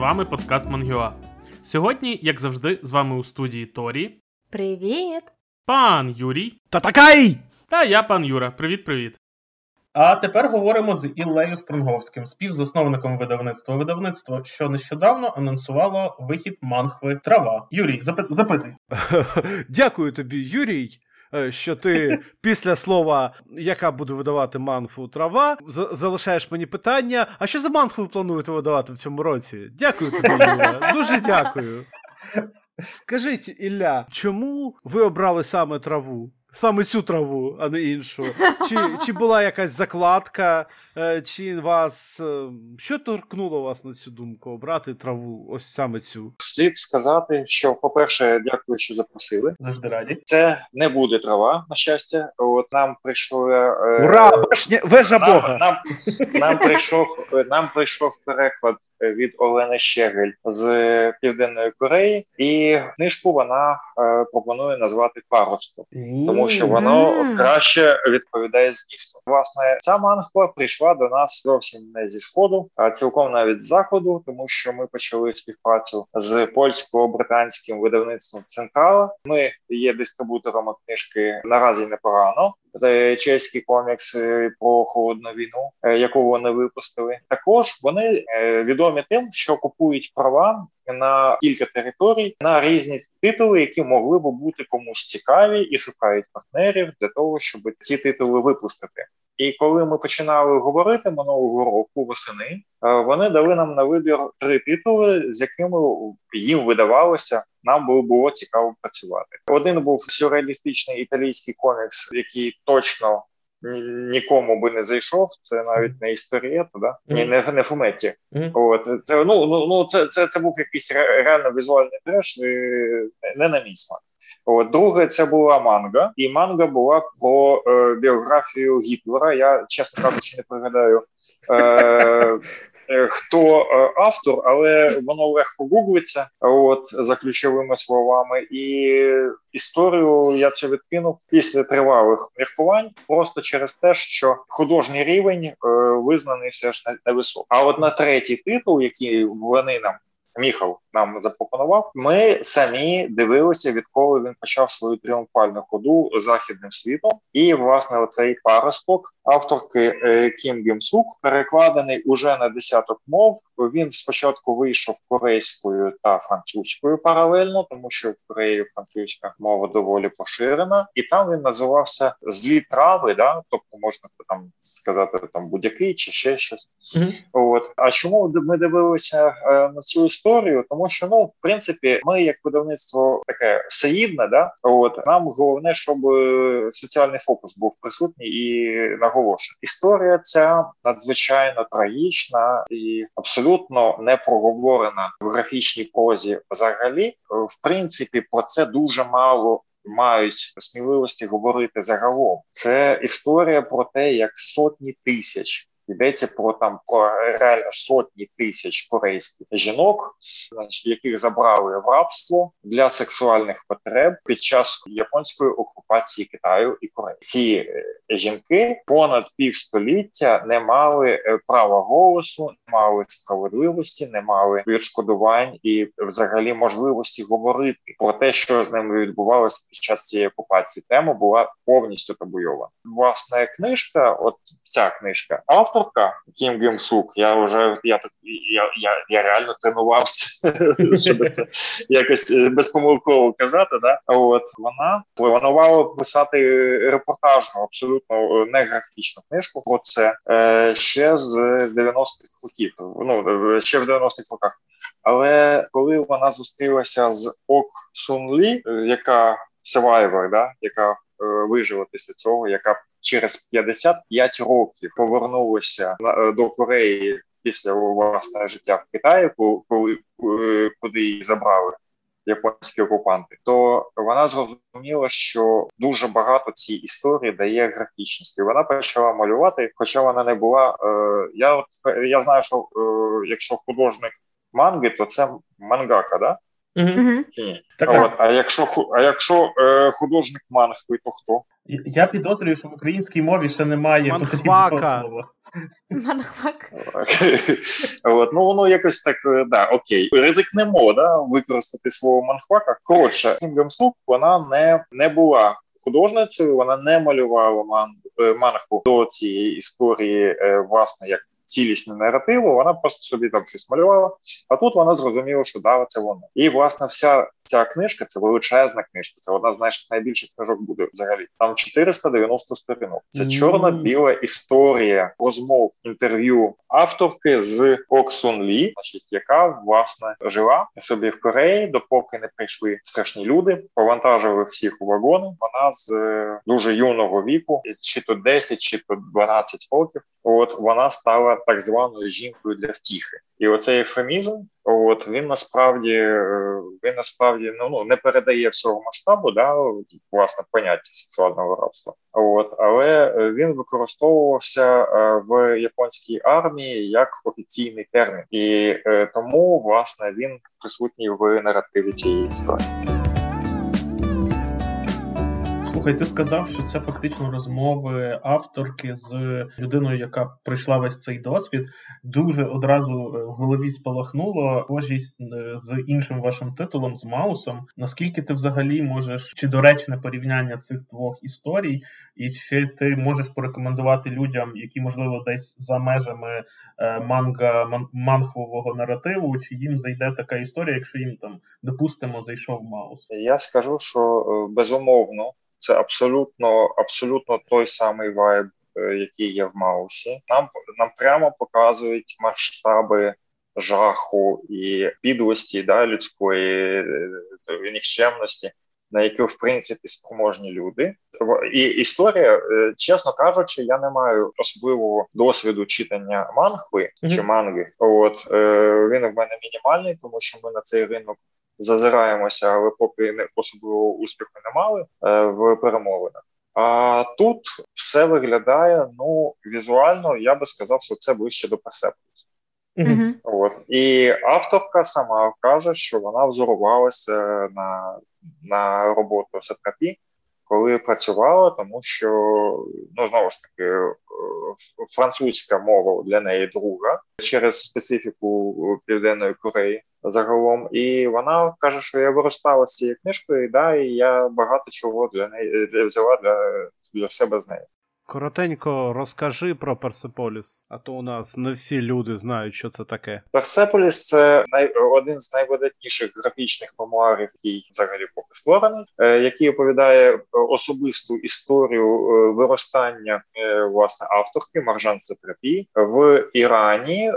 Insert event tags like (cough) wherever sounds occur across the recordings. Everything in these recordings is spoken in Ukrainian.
З вами подкаст Мангюа. Сьогодні, як завжди, з вами у студії Торі. Привіт! Пан Юрій. Та такай! Та я пан Юра. Привіт-привіт. А тепер говоримо з Іллею Стронговським, співзасновником видавництва. Видавництво, що нещодавно анонсувало вихід манхви Трава. Юрій, запи- запитуй. (laughs) Дякую тобі, Юрій. Е, Що ти (laughs) після слова, яка буде видавати манфу трава, за- залишаєш мені питання. А що за манфу ви плануєте видавати в цьому році? Дякую тобі, Юра. Дуже дякую. (laughs) Скажіть, Ілля, чому ви обрали саме траву? Саме цю траву, а не іншу. Чи, чи була якась закладка, е, чи вас. е, Що торкнуло вас на цю думку обрати траву? Ось саме цю? Слід сказати, що, по-перше, дякую, що запросили. Завжди раді. Це не буде трава, на щастя. От нам прийшло е, Ура! Вежня- Вежа нам, Бога! нам, нам прийшов нам прийшов переклад від Олени Щегель з Південної Кореї, і книжку вона е, пропонує назвати паросток, тому що воно краще відповідає змісту. Власне, ця манхва прийшла до нас зовсім не зі сходу, а цілком навіть з заходу, тому що ми почали співпрацю з польсько-британським видавництвом Централа. Ми є дистрибуторами книжки наразі непогано. Це чеський комікс е, про холодну війну, е, яку вони випустили. Також вони е, відомі тим, що купують права на кілька територій на різні титули, які могли б бути комусь цікаві, і шукають партнерів для того, щоб ці титули випустити. І коли ми починали говорити минулого року восени, е, вони дали нам на вибір три титули, з якими їм видавалося, нам було, було цікаво працювати. Один був сюрреалістичний італійський комікс, який точно нікому би не зайшов. Це навіть не історієта, да? Ні, не, не Фуметті. Мгм. От це ну ну ну це, це, це був якийсь реально візуальний треш, не на мій смак. От друге, це була манга, і манга була про е, біографію Гітлера. Я чесно кажучи, не пригадаю. Е, е, Хто е, автор, але воно легко гуглиться, от за ключовими словами, і історію я це відкинув після тривалих міркувань, просто через те, що художній рівень е, визнаний все ж не- невисокий. А от на третій титул, який вони нам Міхал нам запропонував. Ми самі дивилися, відколи він почав свою тріумфальну ходу західним світом. І власне оцей паросток авторки е, Кім Гім Сук перекладений уже на десяток мов. Він спочатку вийшов корейською та французькою паралельно, тому що в Кореї французька мова доволі поширена, і там він називався Злі трави. Да, тобто можна там сказати там будь-який чи ще щось. Мгм. От а чому ми дивилися е, на цю історію? Тому що ну, в принципі, ми, як видавництво, таке всеїдне, да от нам головне, щоб е, соціальний фокус був присутній і наголошений. Історія ця надзвичайно трагічна і абсолютно не проговорена в графічній прозі. Взагалі, в принципі, про це дуже мало мають сміливості говорити загалом. Це історія про те, як сотні тисяч. Йдеться про там про реально сотні тисяч корейських жінок, значить, яких забрали в рабство для сексуальних потреб під час японської окупації Китаю і Кореї. Ці е, жінки понад півстоліття не мали е, права голосу, не мали справедливості, не мали відшкодувань і взагалі можливості говорити про те, що з ними відбувалося під час цієї окупації. Тема була повністю табуйована. Власне, книжка, от ця книжка, авторка Кім Гім Сук. Я вже я тут я, я, я реально тренувався, (laughs) щоб це якось е, безпомилково казати. Да? От вона планувала писати репортажну, абсолютно е, не графічну книжку про це е, ще з 90-х років. Ну е, ще в 90-х роках. Але коли вона зустрілася з Ок Сун Лі, яка Survivor, да, яка вижила після цього, яка через 55 років повернулася е, до Кореї після власне життя в Китаї, ко- коли е, куди її забрали японські окупанти, то вона зрозуміла, що дуже багато цій історії дає графічності. Вона почала малювати, хоча вона не була. Е, я от я знаю, що е, якщо художник манги, то це мангака, да? Ні? Так, А от, а якщо ху- а якщо е, художник манхви, то хто? Я підозрюю, що в українській мові ще немає Манхвака. слова. Манхвак. (laughs) От, ну воно якось так, е, да, окей. Ризикнемо, да, використати слово манхвака. Коротше, Кінгдом Сук вона не, не була художницею, вона не малювала ман, е, манху до цієї історії, е, власне, як цілісне наративу, вона просто собі там щось малювала. А тут вона зрозуміла, що да, це воно. І власне вся ця книжка це величезна книжка. Це одна з найбільших найбільших книжок буде взагалі. Там 490 сторінок. Це чорно-біла історія розмов інтерв'ю авторки з Оксун Лі, значить, яка власне жила собі в Кореї, допоки не прийшли страшні люди, повантажили всіх у вагони. Вона з е, дуже юного віку, чи то 10, чи то 12 років. От вона стала так званою жінкою для втіхи, і оцей ефемізм, от він насправді е, він насправді ну, ну не передає всього масштабу, да власне поняття сексуального рабства. От але він використовувався е, в японській армії як офіційний термін, і е, тому власне він присутній в наративі цієї історії. Слухай, ти сказав, що це фактично розмови авторки з людиною, яка пройшла весь цей досвід. Дуже одразу е, в голові спалахнуло схожість е, з іншим вашим титулом з Маусом. Наскільки ти взагалі можеш чи доречне порівняння цих двох історій, і чи ти можеш порекомендувати людям, які можливо десь за межами е, манга манхвового наративу, чи їм зайде така історія, якщо їм там допустимо зайшов Маус? Я скажу, що безумовно це абсолютно абсолютно той самий вайб, е, який є в Маусі. Нам нам прямо показують масштаби жаху і підлості да, людської е, нікчемності, на які в принципі спроможні люди. І історія, е, чесно кажучи, я не маю особливого досвіду читання мангви mm-hmm. чи манги. От він в мене мінімальний, тому що ми на цей ринок зазираємося, але поки не особливого успіху не мали е, в перемовинах. А тут все виглядає ну візуально. Я би сказав, що це ближче до Персеполісу. Mm-hmm. От і авторка сама каже, що вона взорувалася на на роботу Сатрапі, коли працювала, тому що ну знову ж таки е, французька мова для неї друга через специфіку південної Кореї загалом. І вона каже, що я виростала з цією книжкою, да, і я багато чого для неї взяла для, для себе з нею. Коротенько розкажи про Персеполіс, а то у нас не всі люди знають, що це таке. Персеполіс це най... один з найвидатніших графічних мемуарів, який взагалі поки створений, е, який оповідає особисту історію е, виростання е, власне авторки Маржан Сатрапі в Ірані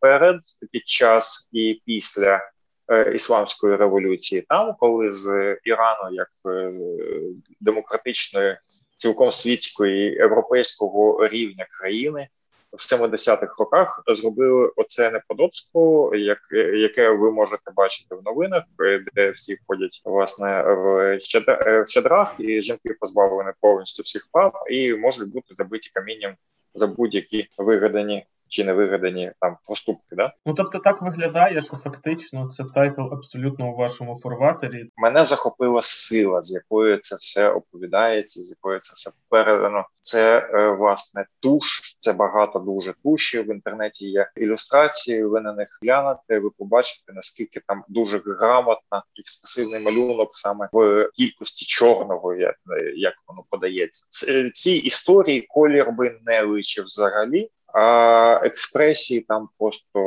перед під час і після. Ісламської революції, там коли з Ірану, як демократичної цілком світської європейського рівня країни. В 70-х роках зробили оце неподобство, як яке ви можете бачити в новинах, де всі ходять власне в щедрах, і жінки позбавлені повністю всіх прав і можуть бути забиті камінням за будь-які вигадані чи не вигадані там проступки. Да? Ну тобто так виглядає, що фактично це title абсолютно у вашому фарватері. Мене захопила сила, з якою це все оповідається, з якою це все передано. Це е, власне туш, це багато дуже тушів. В інтернеті є ілюстрації. Ви на них глянете. Ви побачите наскільки там дуже грамотно експресивний малюнок саме в кількості чорного, як, як воно подається. Ці історії колір би не личив взагалі. А експресії там просто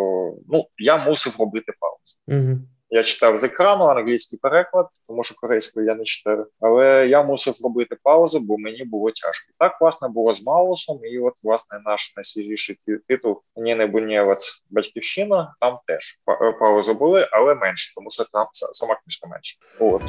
ну я мусив робити паузу. Угу. Я читав з екрану англійський переклад, тому що корейською я не читаю. Але я мусив робити паузу, бо мені було тяжко. Так власне було з Маусом, і от власне наш найсвіжіший титул Ніни Бунєвець Батьківщина. Там теж паузи були, але менше, тому що там сама книжка менше. От.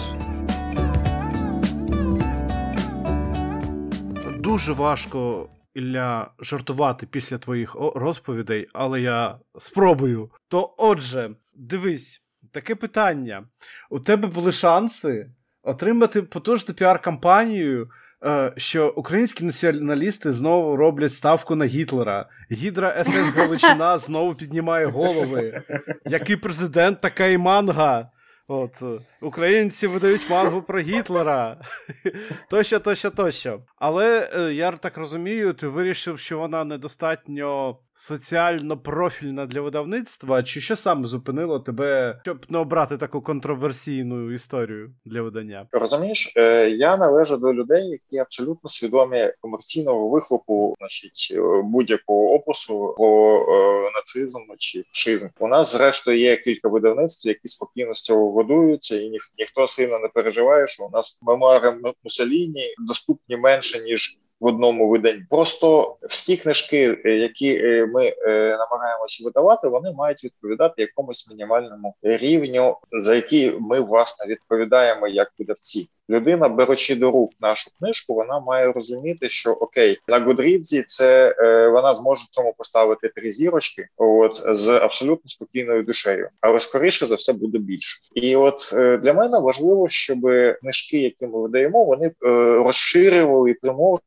Дуже важко Ілля жартувати після твоїх розповідей, але я спробую. То отже, дивись, таке питання: у тебе були шанси отримати потужну піар-кампанію, е, що українські націоналісти знову роблять ставку на Гітлера. Гідра СС Галичина знову піднімає голови. Який президент, така і манга. От е, українці видають мангу про Гітлера. (laughs) Тощо, тощо, тощо. Але е, я так розумію, ти вирішив, що вона недостатньо соціально профільна для видавництва, чи що саме зупинило тебе, щоб не обрати таку контроверсійну історію для видання? Розумієш, е, я належу до людей, які абсолютно свідомі комерційного вихлопу, значить, будь-якого опису про нацизм чи фашизм. У нас, зрештою, є кілька видавництв, які спокійно з цього годуються, і ніх, ніхто сильно не переживає, що у нас мемуари Мусоліні доступні менше ніж в одному виданні. Просто всі книжки, е, які е, ми е, намагаємося видавати, вони мають відповідати якомусь мінімальному рівню, за який ми власне відповідаємо як видавці. Людина, беручи до рук нашу книжку, вона має розуміти, що окей, на Годрідзі це е, вона зможе цьому поставити три зірочки, от з абсолютно спокійною душею, але скоріше за все буде більше. І от е, для мене важливо, щоб книжки, які ми видаємо, вони е, розширювали і примовжували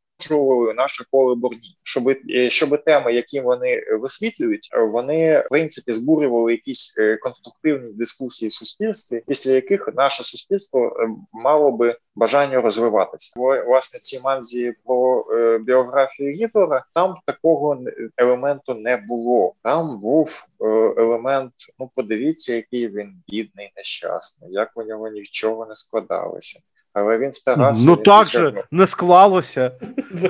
наше коло борні, щоб е, щоб теми, які вони висвітлюють, вони в принципі збурювали якісь е, конструктивні дискусії в суспільстві, після яких наше суспільство е, мало би бажання розвиватися. Власне, ці манзі про біографію Гітлера там такого елементу не було. Там був елемент. Ну, подивіться, який він бідний, нещасний, як у нього нічого не складалося але він старався. Ну він так же не склалося. (laughs)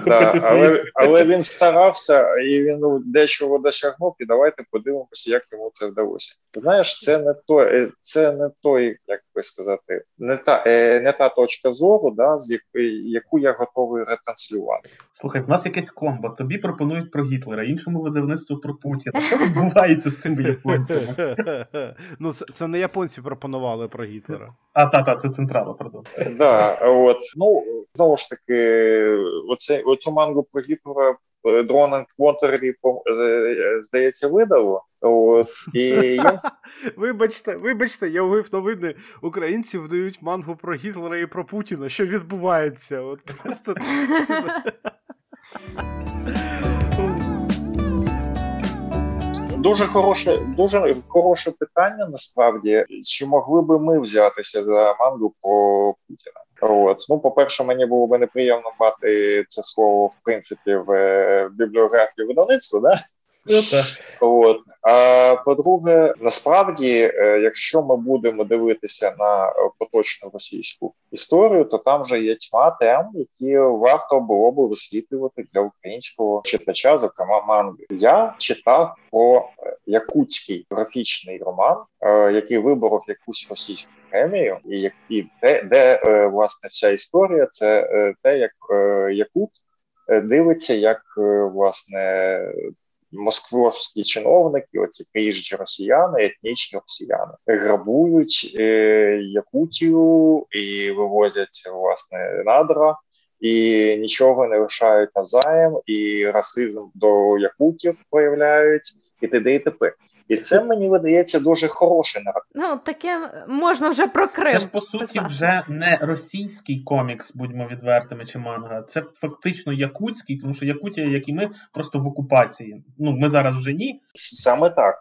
Да, але але він старався і він ну, дечого досягнув, і давайте подивимося, як йому це вдалося. Знаєш, це не той, е, це не той, як би сказати, не та е, не та точка зору, да, з якої яку я готовий ретранслювати. Слухай, в нас якесь комбо. Тобі пропонують про Гітлера, іншому видавництву про Путіна. Що відбувається з цими японцями? (laughs) Ну це, це не японці пропонували про Гітлера. А та, та, це централа, пардон. Да, от ну знову ж таки, оце оцю мангу про Гітлера Дрон Квотері, здається, видало. От, і я... (laughs) Вибачте, вибачте, я увив новини. Українці вдають мангу про Гітлера і про Путіна. Що відбувається? От просто (laughs) Дуже хороше, дуже хороше питання. Насправді, чи могли би ми взятися за мангу про Путіна? От ну, по перше, мені було би неприємно мати це слово в принципі в е, бібліографії видавництва, да? Ну, так. От а по-друге, насправді, е, якщо ми будемо дивитися на поточну російську історію, то там вже є тьма тем, які варто було би висвітлювати для українського читача, зокрема манги. Я читав про е, якутський графічний роман, який виборов якусь російську премію, і і де, де власне вся історія, це те, як Якут дивиться, як власне москвовські чиновники, оці приїжджі росіяни, етнічні росіяни, грабують е, Якутію і вивозять власне надра. І нічого не лишають навзаєм, і расизм до якутів проявляють, і т.д. і т.п. І це мені видається дуже хороше наратив. Ну таке можна вже про Крим Це ж по суті писати. вже не російський комікс, будьмо відвертими, чи манга. Це фактично якутський, тому що Якутія, як і ми, просто в окупації. Ну ми зараз вже ні. Саме так.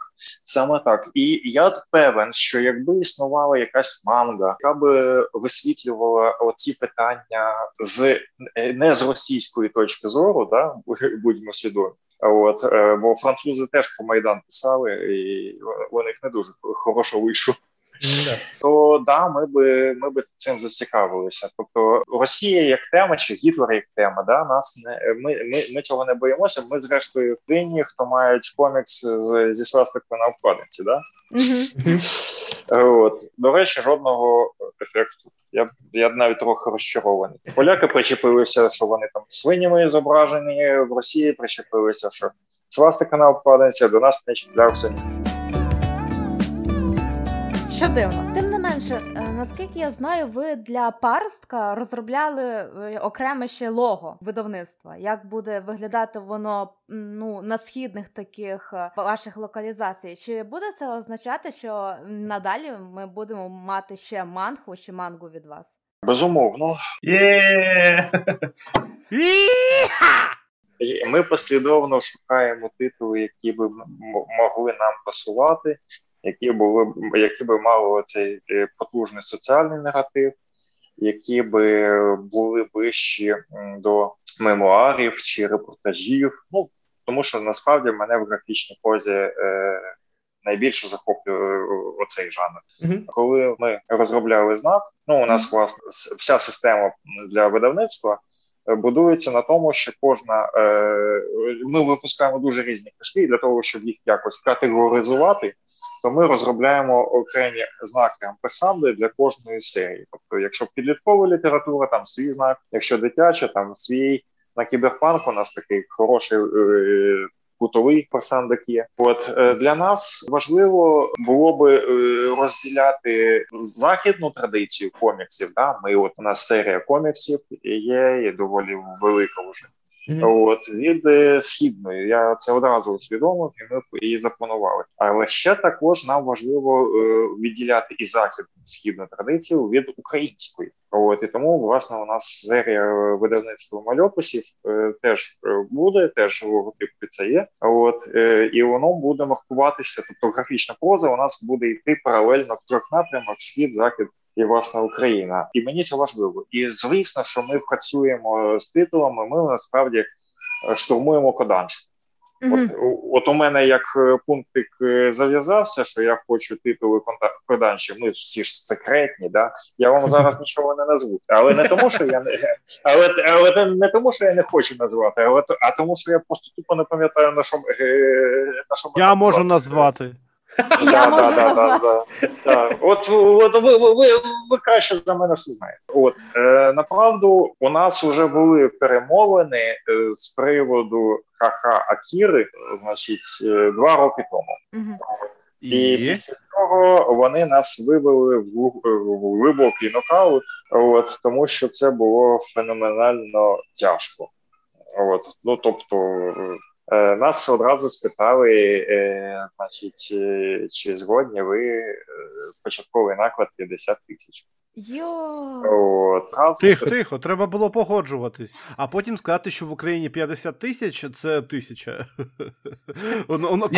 Саме так. І я певен, що якби існувала якась манга, яка би висвітлювала оці питання з не з російської точки зору, да будьмо свідомі. От е, бо французи теж про майдан писали, і у них не дуже хорошо вийшло. Yeah. То да, ми би ми би цим зацікавилися. Тобто Росія як тема, чи Гітлер як тема, да нас не ми ми, ми цього не боїмося. Ми зрештою винні, хто мають комікс з зі свастикою на обкладинці, да? Mm-hmm. От до речі, жодного ефекту. Я я навіть трохи розчарований. Поляки причепилися, що вони там свинями зображені в Росії. Причепилися, що свастика на обкладинці, до нас не чіплявся. Що дивно, тим менше, е, наскільки я знаю, ви для парстка розробляли е, окреме ще лого видавництва. Як буде виглядати воно ну на східних таких е, ваших локалізацій? Чи буде це означати, що надалі ми будемо мати ще мангу чи мангу від вас? Безумовно. Ми послідовно шукаємо титули, які би могли нам пасувати які були які би мали цей е, потужний соціальний наратив, які би були ближчі до мемуарів чи репортажів. Ну тому що насправді мене в графічній позі е, найбільше захоплює оцей жанр. Mm-hmm. Коли ми розробляли знак, ну у нас власне вся система для видавництва. Е, будується на тому, що кожна е, ми випускаємо дуже різні книжки для того, щоб їх якось категоризувати, то ми розробляємо окремі знаки амперсанди для кожної серії. Тобто, якщо підліткова література, там свій знак, якщо дитяча, там свій на кіберпанк у нас такий хороший е, кутовий персандик є. От е, для нас важливо було би е, розділяти західну традицію коміксів. Да, ми от у нас серія коміксів є і доволі велика вже. Mm-hmm. От від е, східної я це одразу усвідомив, і ми її запланували. Але ще також нам важливо е, відділяти і західну східну традицію від української. От і тому власне у нас серія видавництва мальописів е, теж е, буде, теж логотип це є. От е, і воно буде маркуватися. Тобто графічна проза у нас буде йти паралельно в трьох напрямах: схід, захід і власна Україна, і мені це важливо. І звісно, що ми працюємо з титулами. Ми насправді е, штурмуємо коданж. Mm-hmm. От, от у мене як е, пунктик е, зав'язався, що я хочу титули коданші. Ми всі ж секретні, да я вам зараз нічого не назву, але не тому, що я не (laughs) але, але не тому, що я не хочу назвати, але а тому, що я просто тупо не пам'ятаю на що на що я можу назвати. Я можу назвати. От ви краще за мене все знаєте. От е, направду у нас вже були перемовини е, з приводу Хаха Акіри, значить, е, два роки тому. І після цього вони нас вивели в глибокий нокаут, от тому що це було феноменально тяжко. От, ну тобто нас одразу спитали, е, значить, е, чи згодні ви початковий наклад 50 тисяч. Йо! Тихо, тихо, треба було погоджуватись, а потім сказати, що в Україні 50 тисяч це тисяча. (laughs)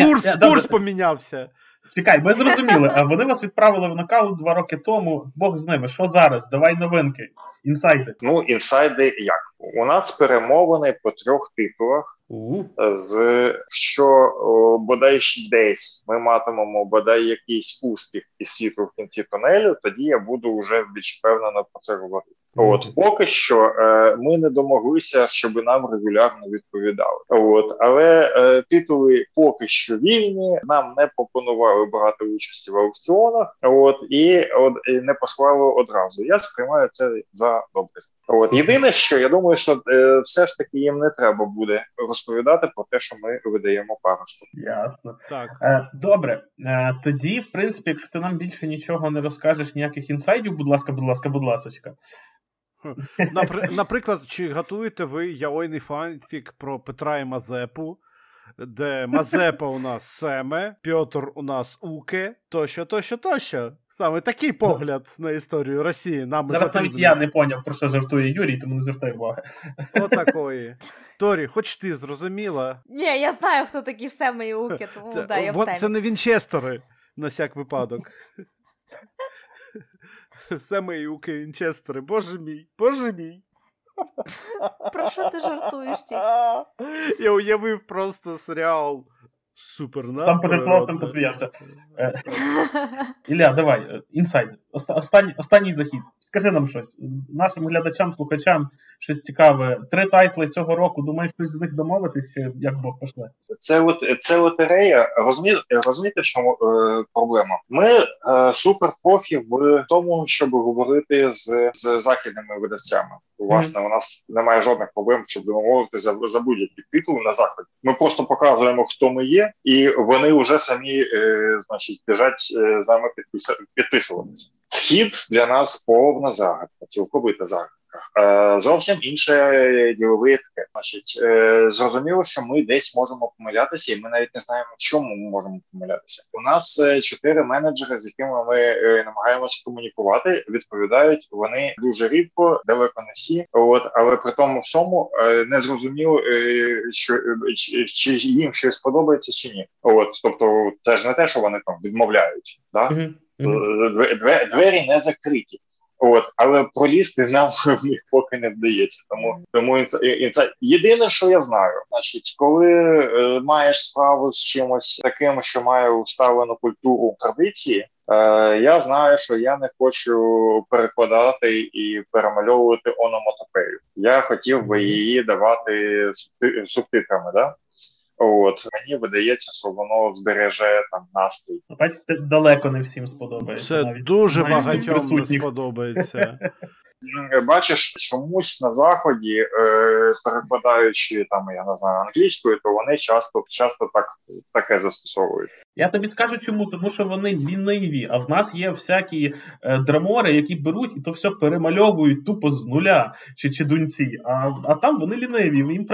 Курс курс помінявся. Чекай, ми зрозуміли, а вони вас відправили в нокаут два роки тому. Бог з ними. Що зараз? Давай новинки. Інсайди. Ну, інсайди як? У нас перемовини по трьох титулах. З що о, бодай десь ми матимемо бодай якийсь успіх і світу в кінці тунелю, тоді я буду вже більш впевнено про це говорити. От поки що е, ми не домоглися, щоб нам регулярно відповідали. От але е, титули поки що вільні. Нам не пропонували брати участі в аукціонах. От і от і не послали одразу. Я сприймаю це за добрість. От єдине, що я думаю, що е, все ж таки їм не треба буде розповідати про те, що ми видаємо паросток. Ясно, так е, добре. Е, тоді, в принципі, якщо ти нам більше нічого не розкажеш, ніяких інсайдів, будь ласка, будь ласка, будь ласочка. (laughs) Наприклад, чи готуєте ви яойний фанфік про Петра і Мазепу, де Мазепа у нас Семе, Пьотр у нас Уке, тощо, тощо, тощо. Саме такий погляд на історію Росії. Нам Зараз потрібно. навіть я не поняв, про що жартує Юрій, тому не звертай уваги. Отакої. (laughs) Торі, хоч ти зрозуміла. Ні, я знаю, хто такі Семе і Уке, тому це, да, я в темі. Це не Вінчестери, на всяк випадок. Саме у Вінчестери. Боже мій, боже мій. Про що ти жартуєш? Я уявив просто серіал Супер Сам пожартував, сам посміявся. Е, Ілля, давай, е, інсайд. Останній останній захід. Скажи нам щось. Нашим глядачам, слухачам щось цікаве. Три тайтли цього року. Думаєш, щось з них домовитись, чи як Бог пошле? Це це лотерея. Розумієте, розумієте, що е, проблема? Ми е, супер профі в тому, щоб говорити з, з західними видавцями. Власне, mm-hmm. у нас немає жодних проблем, щоб домовити за, за будь-які титули на заході. Ми просто показуємо, хто ми є, і вони вже самі, е, значить, біжать е, з нами підписуватися. Схід для нас повна загадка, цілковита загадка. Е, зовсім інше діловий етикет. Значить, е, зрозуміло, що ми десь можемо помилятися, і ми навіть не знаємо, чому ми можемо помилятися. У нас чотири менеджери, з якими ми намагаємося комунікувати, відповідають вони дуже рідко, далеко не всі. От але при тому всьому не зрозуміло, що чи їм щось сподобається чи ні. От тобто, це ж не те, що вони там відмовляють. Да? Mm-hmm. Двері не закриті. От, але пролізти нам (laughs) в них поки не вдається. Тому тому і це єдине, що я знаю, значить, коли е, маєш справу з чимось таким, що має уставлену культуру традиції. Е, я знаю, що я не хочу перекладати і перемальовувати ономатопею. Я хотів би її давати субтитрами, да? От мені видається, що воно збереже там настрій. Бачите, далеко не всім сподобається. Це навіть дуже багатьом не сподобається. (laughs) Бачиш, чомусь на заході, е, перекладаючи там, я не знаю, англійською, то вони часто часто так таке застосовують. Я тобі скажу чому, тому що вони ліниві, а в нас є всякі е, драмори, які беруть і то все перемальовують тупо з нуля чи чи дунці. А а там вони ліниві, їм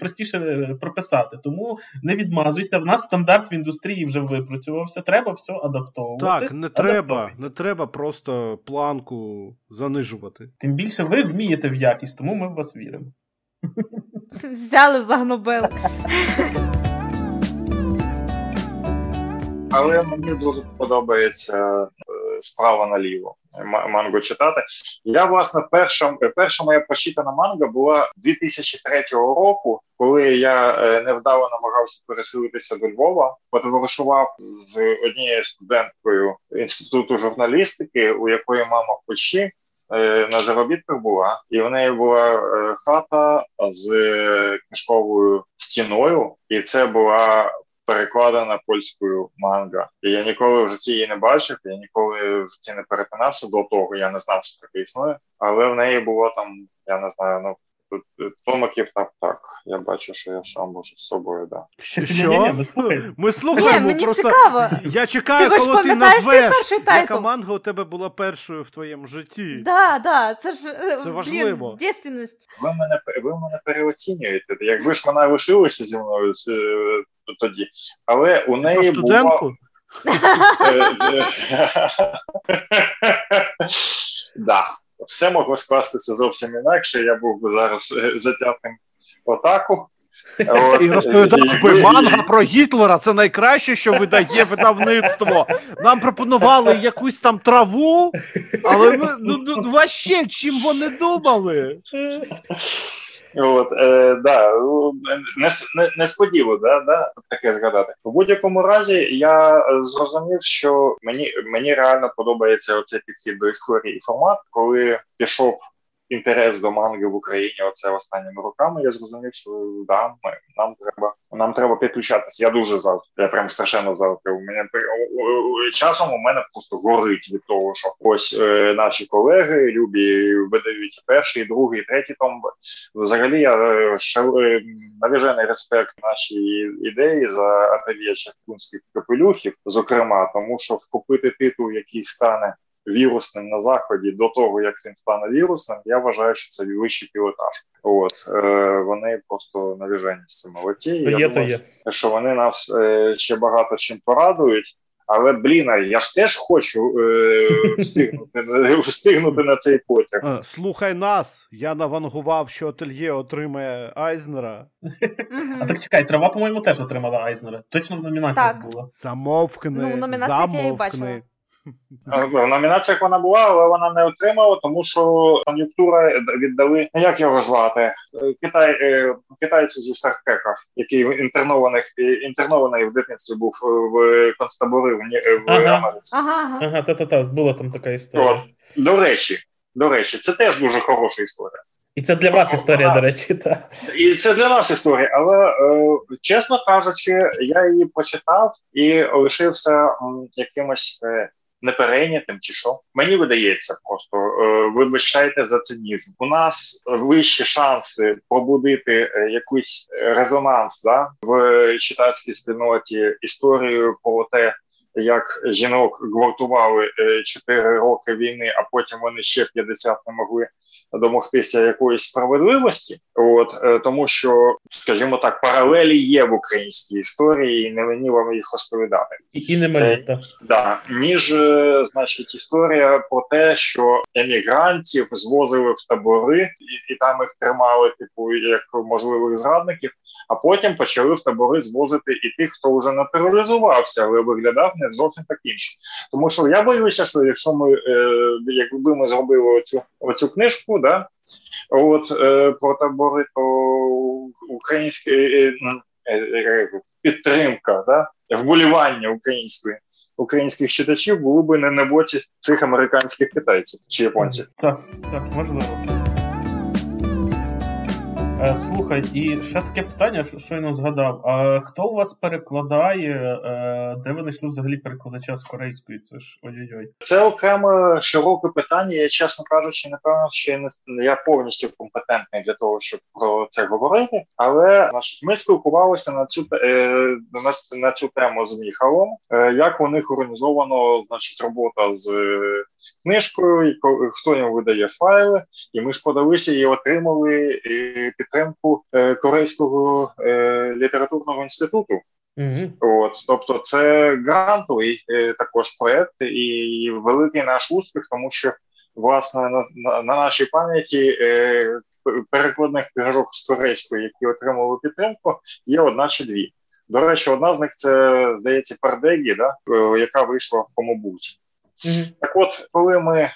простіше прописати. Тому не відмазуйся. В нас стандарт в індустрії вже випрацювався. Треба все адаптовувати. Так, не треба, не треба просто планку занижувати. Тим більше ви вмієте в якість, тому ми в вас віримо. Взяли, загнобили. Але мені дуже подобається е, справа наліво манго читати. Я, власне, перша перша моя прочитана манга була 2003 року, коли я е, невдало намагався переселитися до Львова, потоваришував з однією студенткою інституту журналістики, у якої мама в Польщі. Е, на заробітках була, і в неї була хата з книжковою стіною, і це була перекладена польською манга. І я ніколи в житті її не бачив, я ніколи в житті не перетинався до того, я не знав, що таке існує. Але в неї було там, я не знаю, ну. Томаків так, так. Я бачу, що я сам можу з собою, да. Що? Що? Ми слухаємо. Ні, мені просто... цікаво. Я чекаю, ти коли ти назвеш, яка манга у тебе була першою в твоєму житті. Да, да, це ж е, це важливо. Блін, ви мене ви мене переоцінюєте. Якби ж вона лишилася зі мною е, тоді. Але у неї була... (laughs) Да. Все могло скластися зовсім інакше. Я був би зараз е, затятим в атаку. І розповідав би манга про Гітлера. Це найкраще, що видає видавництво. Нам пропонували якусь там траву, але ми ну, ну, ваще чим вони думали? От, е, да, Несподівано да, да, таке згадати. У будь-якому разі я зрозумів, що мені мені реально подобається оцей підхід до історії і формат, коли пішов інтерес до манги в Україні оце останніми роками. Я зрозумів, що да, ми нам треба нам треба підключатися. Я дуже завжди. Я прям страшенно завжди. У мене часом у мене просто горить від того, що ось е, наші колеги любі видають перший, другий, третій том. Взагалі я е, е навіжений респект нашій ідеї за атавія чаткунських капелюхів, зокрема, тому що вкупити титул, який стане вірусним на заході до того, як він стане вірусним, я вважаю, що це вищий пілотаж. От е, вони просто навіжені з цим молодці. Я є, думаю, є. що вони нас е, ще багато чим порадують. Але блін, я ж теж хочу е, встигнути (laughs) встигнути на цей потяг. Слухай нас. Я навангував, що ательє отримає Айзнера. А так чекай, трава, по-моєму, теж отримала Айзнера. Точно номінація була. Замовкни. Ну, замовкни. В номінаціях вона була, але вона не отримала, тому що кон'юнктура віддали як його звати Китай е, китайцю зі Старкека, який інтернованих інтернований в дитинстві був в концтабори в, в ага. Америці. Ага, ага, та-та-та, була там така історія. От. До речі, до речі, це теж дуже хороша історія. І це для вас історія, до речі, так. І це для нас історія, але е, чесно кажучи, я її прочитав і лишився якимось е, не перейнятим чи що. Мені видається просто е, вибачайте за цинізм. У нас вищі шанси пробудити е, якийсь резонанс да, в читацькій спільноті історію про те. як жінок гвалтували 4 роки війни, а потім вони ще 50 не могли домогтися якоїсь справедливості, от е, тому що, скажімо так, паралелі є в українській історії, і не мені вам їх розповідати, і не мені, так. Да, ніж е, значить історія про те, що емігрантів звозили в табори, і, і там їх тримали, типу, як можливих зрадників. А потім почали в табори звозити і тих, хто вже натуралізувався, але виглядав не зовсім так інше. Тому що я боюся, що якщо ми е, якби ми зробили оцю оцю книжку, да от е, про табори, то українська е, підтримка, да вболівання української. Українських читачів були б не на боці цих американських китайців чи японців. Так, так, можливо. Е, слухай, і ще таке питання, що щойно згадав. А хто у вас перекладає? Е, де ви знайшли взагалі перекладача з корейської? Це ж ой-ой-ой. Це окреме широке питання. Я чесно кажучи, напевно, ще не я повністю компетентний для того, щоб про це говорити. Але ми спілкувалися на цю е, на, на цю тему з Міхалом, як у них організовано значить робота з книжкою, хто йому видає файли, і ми ж подалися і отримали підтримку е, Корейського е, літературного інституту. Mm-hmm. От, тобто, це грантовий е, також проект і великий наш успіх, тому що власне на, на, на нашій пам'яті е, перекладних книжок з корейської, які отримали підтримку, є одна чи дві. До речі, одна з них це здається Пардегі, да, яка вийшла в Комобуці. Mm-hmm. Так, от, коли ми е,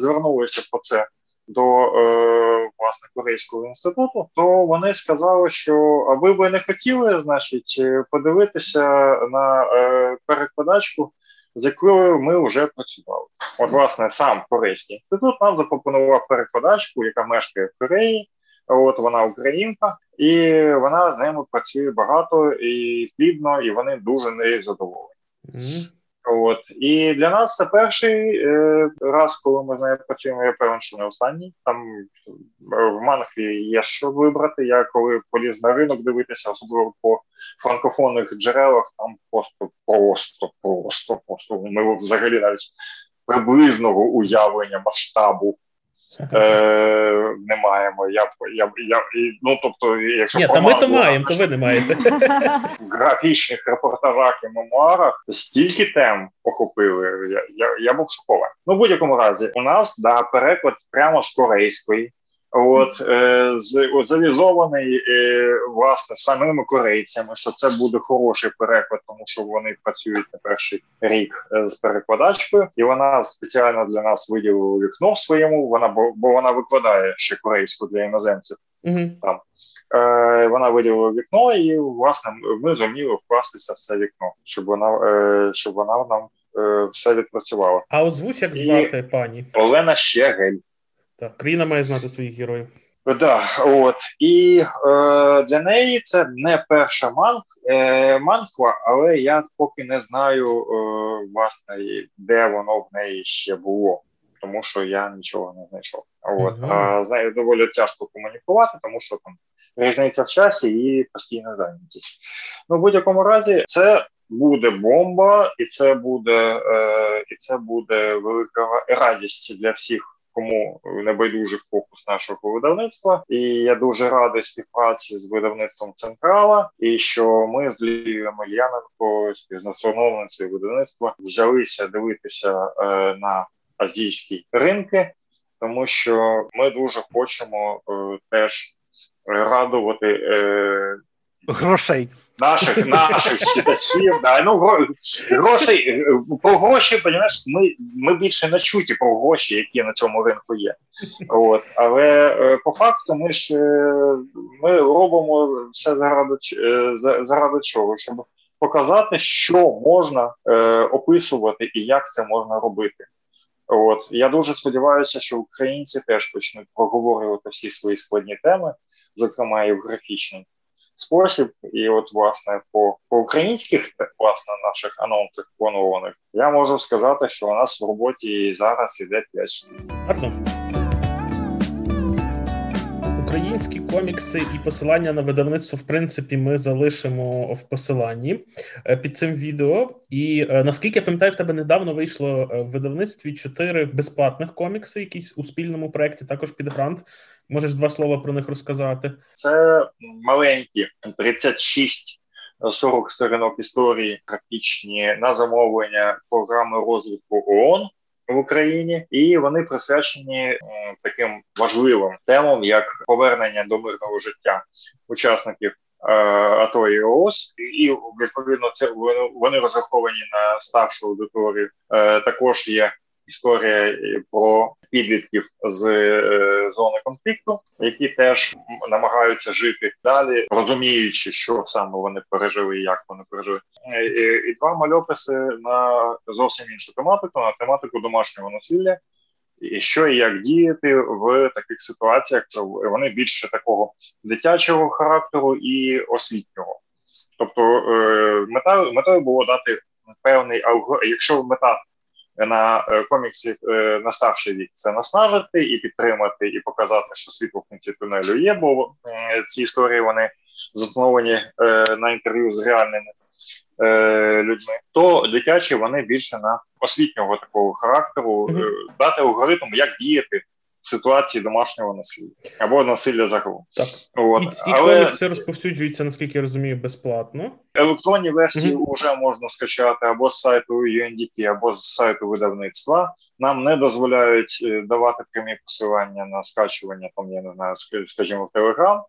звернулися по це до е, власне корейського інституту, то вони сказали, що а ви не хотіли, значить, подивитися на е, перекладачку, з якою ми вже працювали. От, власне, сам корейський інститут нам запропонував перекладачку, яка мешкає в Кореї. От вона українка, і вона з ними працює багато і плідно, і вони дуже нею задоволені. Mm-hmm. От і для нас це перший е, раз, коли ми з нею працюємо. Я певен, що не останній. Там в Манхві є що вибрати. Я коли поліз на ринок дивитися, особливо по франкофонних джерелах, там просто, просто, просто, просто ми взагалі навіть приблизного уявлення масштабу е, не маємо. Я, я, я, Ну, тобто, якщо Ні, та ми то маємо, то ви не маєте. В графічних репортажах і мемуарах стільки тем охопили. Я я, я був шокований. Ну, в будь-якому разі, у нас да, переклад прямо з корейської. От е, завізований е, власне самими корейцями, що це буде хороший переклад, тому що вони працюють на перший рік е, з перекладачкою, і вона спеціально для нас виділила вікно в своєму. Вона бо, бо вона викладає ще корейську для іноземців. Mm-hmm. Там е, вона виділила вікно, і власне ми зуміли вкластися в це вікно, щоб вона е, щоб вона нам е, все відпрацювала. А озвуч як звати пані Олена Щегель. Так, країна має знати своїх героїв. Да, от і е, для неї це не перша манх, е, манхва, але я поки не знаю е, власне де воно в неї ще було, тому що я нічого не знайшов. От uh а з нею доволі тяжко комунікувати, тому що там різниця в часі і постійна зайнятість. Ну в будь-якому разі, це буде бомба, і це буде, е, і це буде велика радість для всіх кому не байдужий фокус нашого видавництва, і я дуже радий співпраці з видавництвом Централа. І що ми з Лією Мельяненко, співзасновницею видавництва, взялися дивитися е, на азійські ринки, тому що ми дуже хочемо е, теж радувати е, грошей наших наших читачів. Да. Ну, грошей, Про гроші, розумієш, ми ми більше не чуті про гроші, які на цьому ринку є. От. Але е, по факту ми ж е, ми робимо все заради, е, заради чого, щоб показати, що можна е, описувати і як це можна робити. От я дуже сподіваюся, що українці теж почнуть проговорювати всі свої складні теми, зокрема і в графічній спосіб. І от, власне, по по українських власне наших анонсах планованих я можу сказати, що у нас в роботі зараз іде 5 штук. українські комікси і посилання на видавництво, в принципі, ми залишимо в посиланні е, під цим відео. І е, наскільки я пам'ятаю, в тебе недавно вийшло в видавництві чотири безплатних комікси, якісь у спільному проєкті, також під грант. Можеш два слова про них розказати? Це маленькі 36 40 сторінок історії, практичні на замовлення програми розвитку ООН в Україні, і вони присвячені таким важливим темам, як повернення до мирного життя учасників. Е, АТО і ООС, і відповідно це вони розраховані на старшу аудиторію. Е, також є історія про підлітків з е, зони конфлікту, які теж намагаються жити далі, розуміючи, що саме вони пережили, як вони пережили, і, і два мальописи на зовсім іншу тематику, на тематику домашнього насилля. І що і як діяти в таких ситуаціях, вони більше такого дитячого характеру і освітнього. Тобто е, мета метою було дати певний алгоритм, якщо мета на е, коміксі е, на старший вік це наснажити і підтримати, і показати, що світло в кінці тунелю є, бо ці історії вони засновані е, на інтерв'ю з реальними людьми. То дитячі вони більше на освітнього такого характеру, mm-hmm. дати алгоритм, як діяти ситуації домашнього насилля або насилля загалом. Так. От. І ці Але... комікси розповсюджуються, наскільки я розумію, безплатно. Електронні версії mm-hmm. вже можна скачати або з сайту UNDP, або з сайту видавництва. Нам не дозволяють е, давати прямі посилання на скачування, там я не знаю, скажімо, в Телеграм.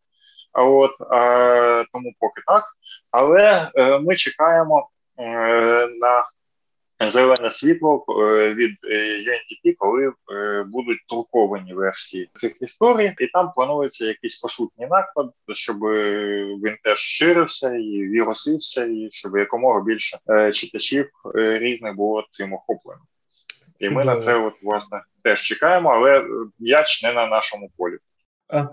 А от а, тому поки так. Але е, ми чекаємо е, на зелене світло е, від UNDP, е, коли е, будуть друковані версії цих історій, і там планується якийсь посутній наклад, щоб він теж ширився і вірусився, і щоб якомога більше читачів різних було цим охоплено. І ми на це от власне теж чекаємо, але м'яч не на нашому полі.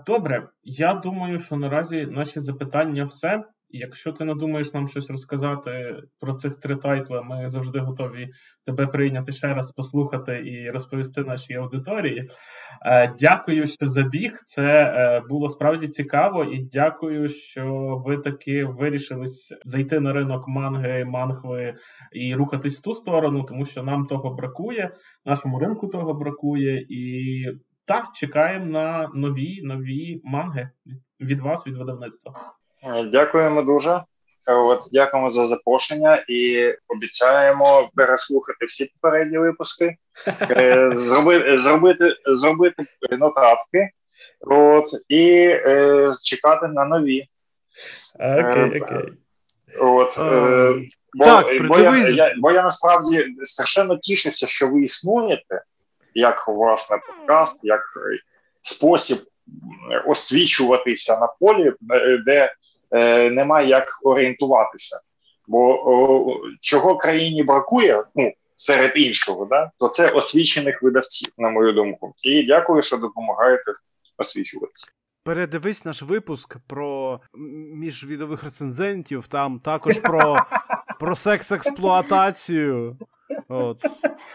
Добре, я думаю, що наразі наші запитання все. Якщо ти надумаєш нам щось розказати про цих три тайтли, ми завжди готові тебе прийняти ще раз, послухати і розповісти нашій аудиторії. Е, дякую, що забіг. Це е, було справді цікаво, і дякую, що ви таки вирішились зайти на ринок манги, мангви і рухатись в ту сторону, тому що нам того бракує, нашому ринку того бракує, і так чекаємо на нові нові манги від вас, від видавництва. Е, дякуємо дуже. Е, от, Дякуємо за запрошення і обіцяємо переслухати всі попередні випуски, (laughs) е, зробити зробити, зробити нотатки от, і е, чекати на нові. Окей, окей. От, е, бо, так, бо, я, я, бо я насправді страшенно тішуся, що ви існуєте, як власне подкаст, як спосіб освічуватися на полі, де е, немає як орієнтуватися. Бо о, чого країні бракує, ну серед іншого, да, то це освічених видавців, на мою думку. І дякую, що допомагаєте освічуватися. Передивись наш випуск про міжвідових рецензентів, там також про про секс-експлуатацію. От.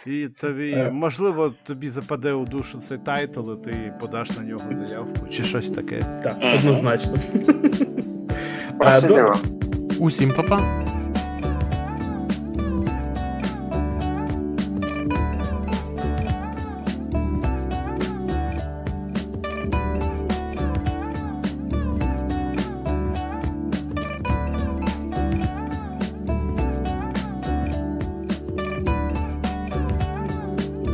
І тобі, е. можливо, тобі западе у душу цей тайтл, і ти подаш на нього заявку, чи щось таке. Так, однозначно. Спасибо. Усім па-па.